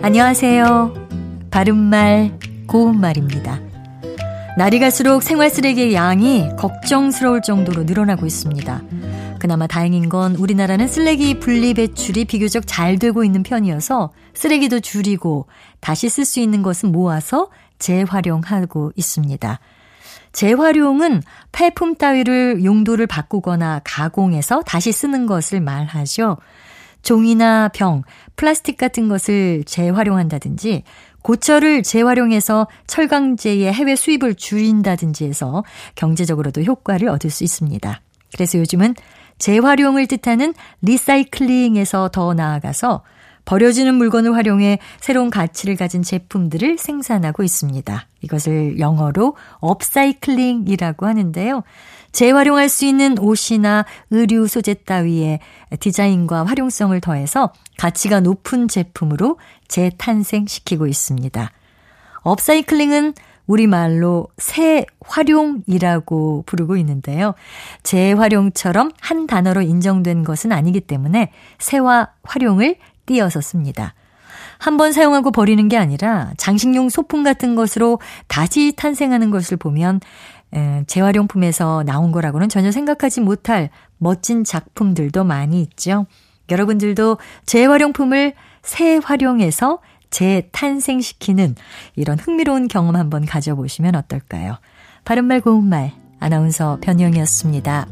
안녕하세요. 바른말, 고운말입니다. 날이 갈수록 생활 쓰레기의 양이 걱정스러울 정도로 늘어나고 있습니다. 그나마 다행인 건 우리나라는 쓰레기 분리 배출이 비교적 잘 되고 있는 편이어서 쓰레기도 줄이고 다시 쓸 수 있는 것은 모아서 재활용하고 있습니다. 재활용은 폐품 따위를 용도를 바꾸거나 가공해서 다시 쓰는 것을 말하죠. 종이나 병, 플라스틱 같은 것을 재활용한다든지 고철을 재활용해서 철강재의 해외 수입을 줄인다든지 해서 경제적으로도 효과를 얻을 수 있습니다. 그래서 요즘은 재활용을 뜻하는 recycling에서 더 나아가서 버려지는 물건을 활용해 새로운 가치를 가진 제품들을 생산하고 있습니다. 이것을 영어로 upcycling이라고 하는데요. 재활용할 수 있는 옷이나 의류 소재 따위에 디자인과 활용성을 더해서 가치가 높은 제품으로 재탄생시키고 있습니다. 업사이클링은 우리말로 새 활용이라고 부르고 있는데요. 재활용처럼 한 단어로 인정된 것은 아니기 때문에 새와 활용을 띄어서 씁니다. 한번 사용하고 버리는 게 아니라 장식용 소품 같은 것으로 다시 탄생하는 것을 보면 재활용품에서 나온 거라고는 전혀 생각하지 못할 멋진 작품들도 많이 있죠. 여러분들도 재활용품을 재활용해서 재탄생시키는 이런 흥미로운 경험 한번 가져보시면 어떨까요? 바른말 고운말 아나운서 변희영이었습니다.